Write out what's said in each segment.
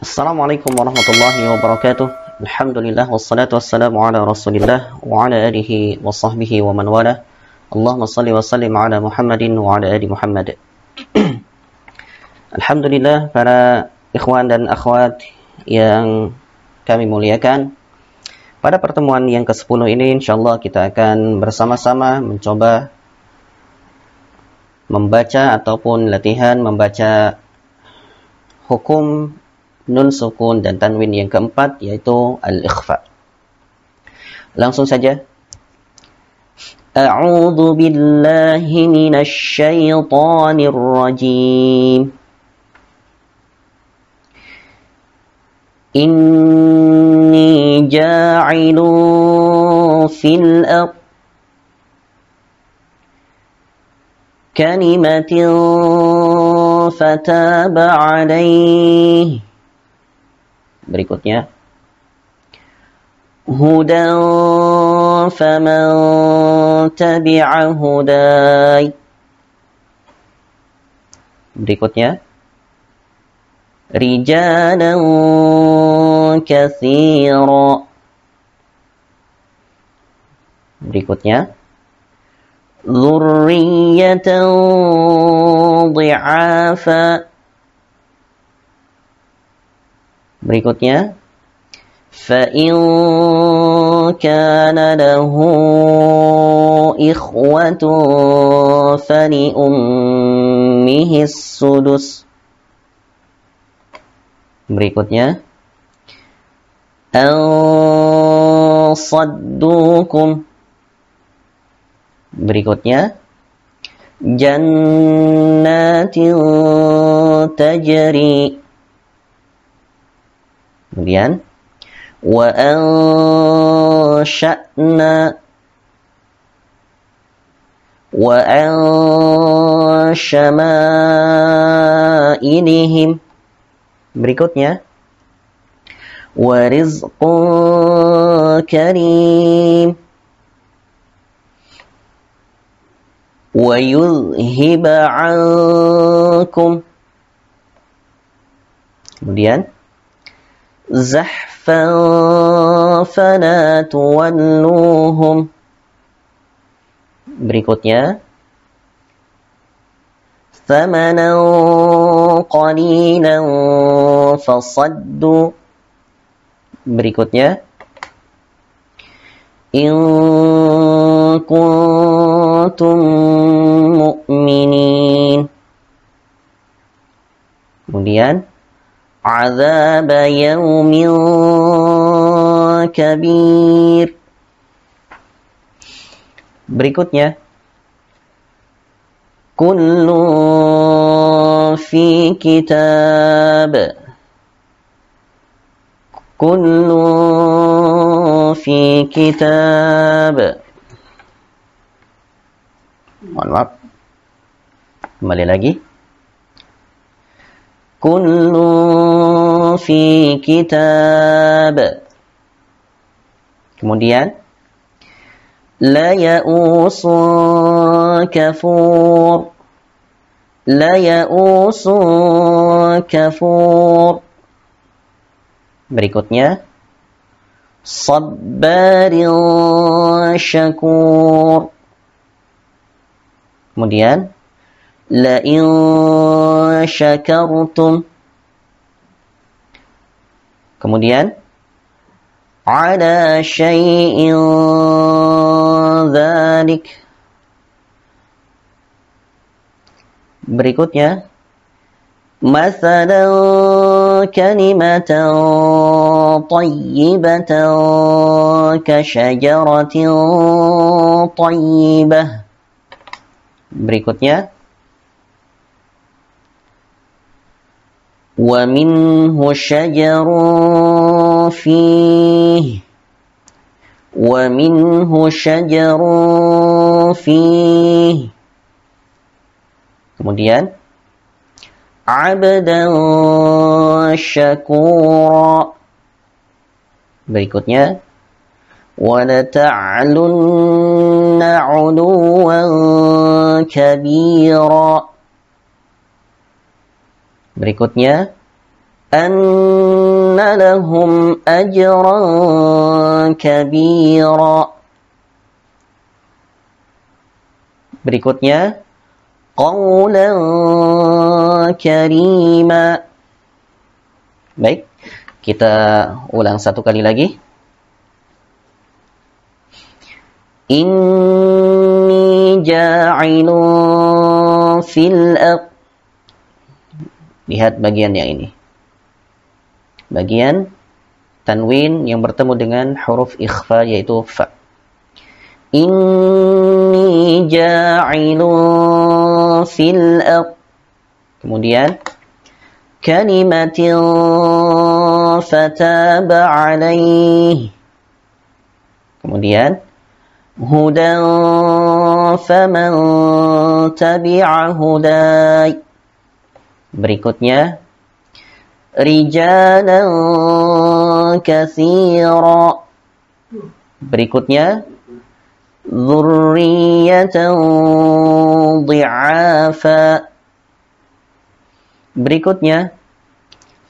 Assalamualaikum warahmatullahi wabarakatuh. Alhamdulillah wassalatu wassalamu ala Rasulillah wa ala alihi wa sahbihi wa man wala. Allahumma salli wa sallim ala Muhammadin wa ala ali Muhammad. Alhamdulillah para ikhwan dan akhwat yang kami muliakan. Pada pertemuan yang ke-10 ini insyaallah kita akan bersama-sama mencoba membaca ataupun latihan membaca hukum nun sukun dan tanwin yang keempat yaitu al-ikhfa. Langsung saja. A'udzu billahi minasy syaithanir rajim. Inni ja'ilu fil ard kalimatin fataba 'alaihi berikutnya. Hudan faman tabi'a hudai berikutnya. Rijalan kathira. Berikutnya. Zurriyatan dhi'afa Berikutnya فَإِنْ كَانَ لَهُ إِخْوَةٌ فَلِأُمِّهِ السُّدُسُ Berikutnya أَنْصَدُّوكُمْ Berikutnya جَنَّاتٍ تَجْرِي Kemudian wa ansha'na wa anshama'ilihim. Berikutnya wa rizqun karim wa yuzhiba kemudian زحفا فلا تولوهم berikutnya ثمنا قليلا فصدوا berikutnya in kuntum mu'minin kemudian عذاب يوم كبير Berikutnya Kullu fi kitab Kullu fi kitab Mohon maaf Kembali lagi kullu fi kitab. Kemudian la yausu kafur. La yausu kafur. Berikutnya sabbarin syakur. Kemudian la in syakartum kemudian ala syai'in dzalik berikutnya مثلا كلمة طيبة كشجرة طيبة berikutnya ومنه شجر فيه ومنه شجر فيه kemudian abdan syakura berikutnya وَلَتَعْلُنَّ عُلُوًّا كَبِيرًا Berikutnya أن لهم أجرا كبيرا Berikutnya qawlan karima. Baik, kita ulang satu kali lagi. Inni ja'ilun fil Lihat bagian yang ini. bagian tanwin yang bertemu dengan huruf ikhfa yaitu fa. Inni ja'ilun fil aq. Kemudian kalimatin fataba alaih. Kemudian hudan faman tabi'a hudai. Berikutnya rijalan katsira berikutnya dzurriyyatan dhi'afa berikutnya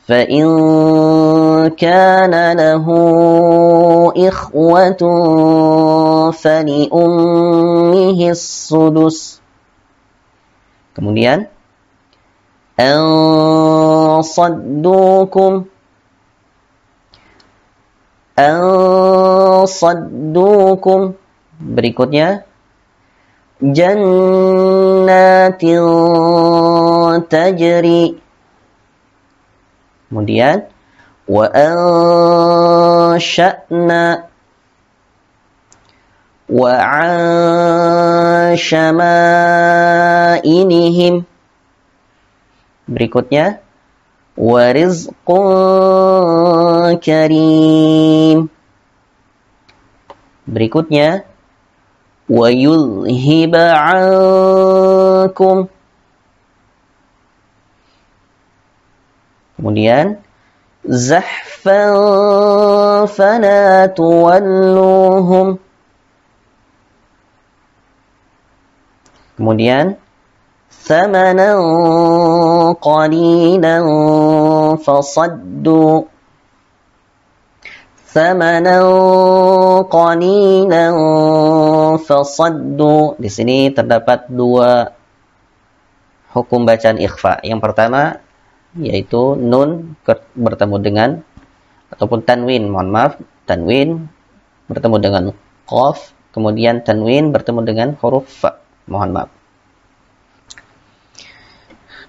فإن كان له إخوة فلأمه السدس kemudian أن صدوكم أن صدوكم berikutnya جنات تجري Kemudian wa ansha'na wa anshamainihim Berikutnya rizqun karim Berikutnya yulhiba ankum Kemudian zahfan fala tuwalluhum. Kemudian thamanan qalilan fasaddu. Thamanan qalilan fasaddu. Di sini terdapat dua hukum bacaan ikhfa. Yang pertama yaitu nun bertemu dengan ataupun tanwin mohon maaf tanwin bertemu dengan qaf kemudian tanwin bertemu dengan huruf fa mohon maaf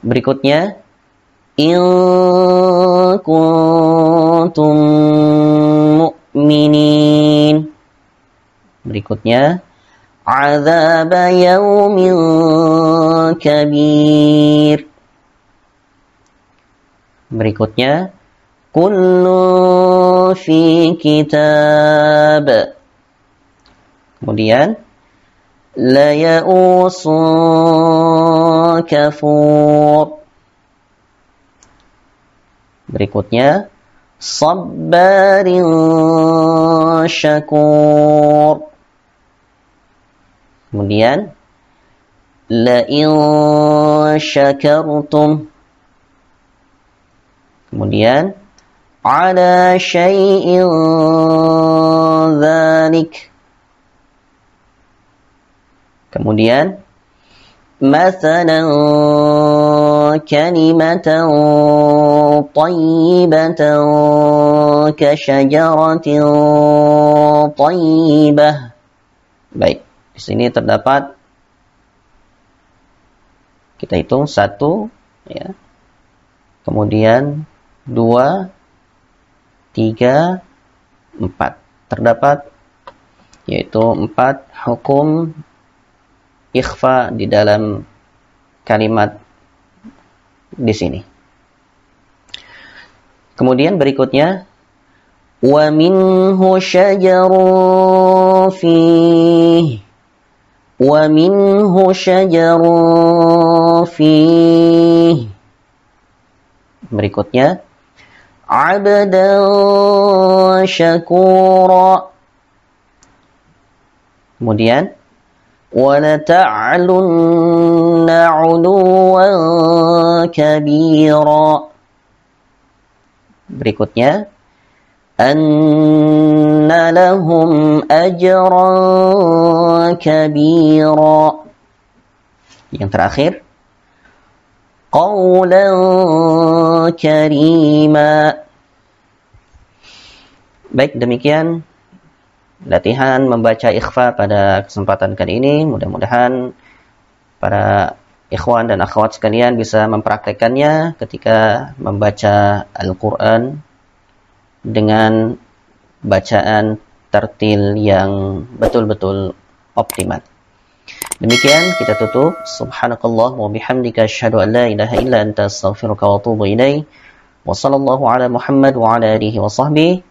berikutnya in kuntum mu'minin berikutnya azab yaumin kabir Berikutnya kullu fi kitab. Kemudian la ya'usun kafur. Berikutnya sabbarin syakur. Kemudian la in syakartum Kemudian ala syai'in dzalik. Kemudian مثلا كلمة طيبة كشجرة طيبة Baik, di sini terdapat kita hitung satu, ya. Kemudian dua, tiga, empat. Terdapat yaitu empat hukum ikhfa di dalam kalimat di sini. Kemudian berikutnya wa minhu syajarun wa minhu berikutnya abdan syakura. Kemudian ولتعلن علوا كبيرا. Berikutnya, أن لهم أجرا كبيرا. Yang terakhir, قولا كريما. Baik, دميكيان latihan membaca ikhfa pada kesempatan kali ini mudah-mudahan para ikhwan dan akhwat sekalian bisa mempraktekannya ketika membaca Al-Quran dengan bacaan tertil yang betul-betul optimal. Demikian kita tutup. Subhanakallah wa bihamdika asyhadu an la ilaha illa anta astaghfiruka wa atubu ilaik. Wa sallallahu ala Muhammad wa ala alihi wa sahbihi.